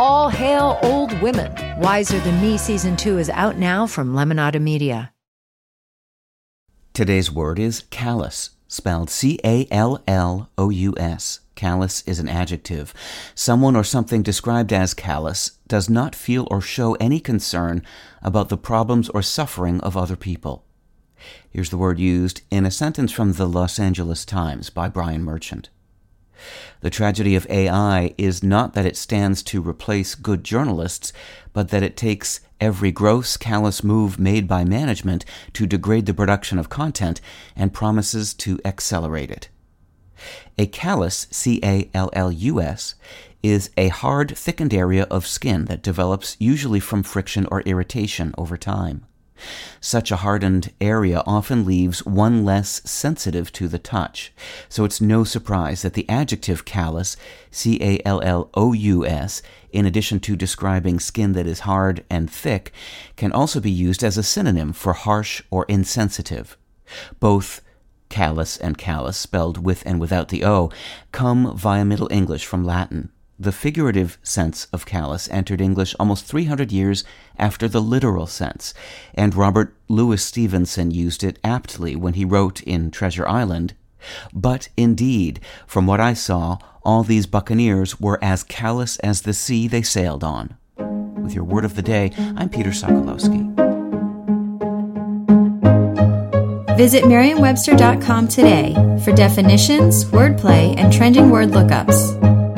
All hail old women. Wiser Than Me season two is out now from Lemonada Media. Today's word is callous, spelled C A L L O U S. Callous is an adjective. Someone or something described as callous does not feel or show any concern about the problems or suffering of other people. Here's the word used in a sentence from the Los Angeles Times by Brian Merchant. The tragedy of AI is not that it stands to replace good journalists, but that it takes every gross, callous move made by management to degrade the production of content and promises to accelerate it. A callus, C A L L U S, is a hard, thickened area of skin that develops usually from friction or irritation over time. Such a hardened area often leaves one less sensitive to the touch, so it's no surprise that the adjective callous, C A L L O U S, in addition to describing skin that is hard and thick, can also be used as a synonym for harsh or insensitive. Both callous and callus, spelled with and without the O, come via Middle English from Latin. The figurative sense of callous entered English almost 300 years after the literal sense, and Robert Louis Stevenson used it aptly when he wrote in Treasure Island But indeed, from what I saw, all these buccaneers were as callous as the sea they sailed on. With your word of the day, I'm Peter Sokolowski. Visit Merriam-Webster.com today for definitions, wordplay, and trending word lookups.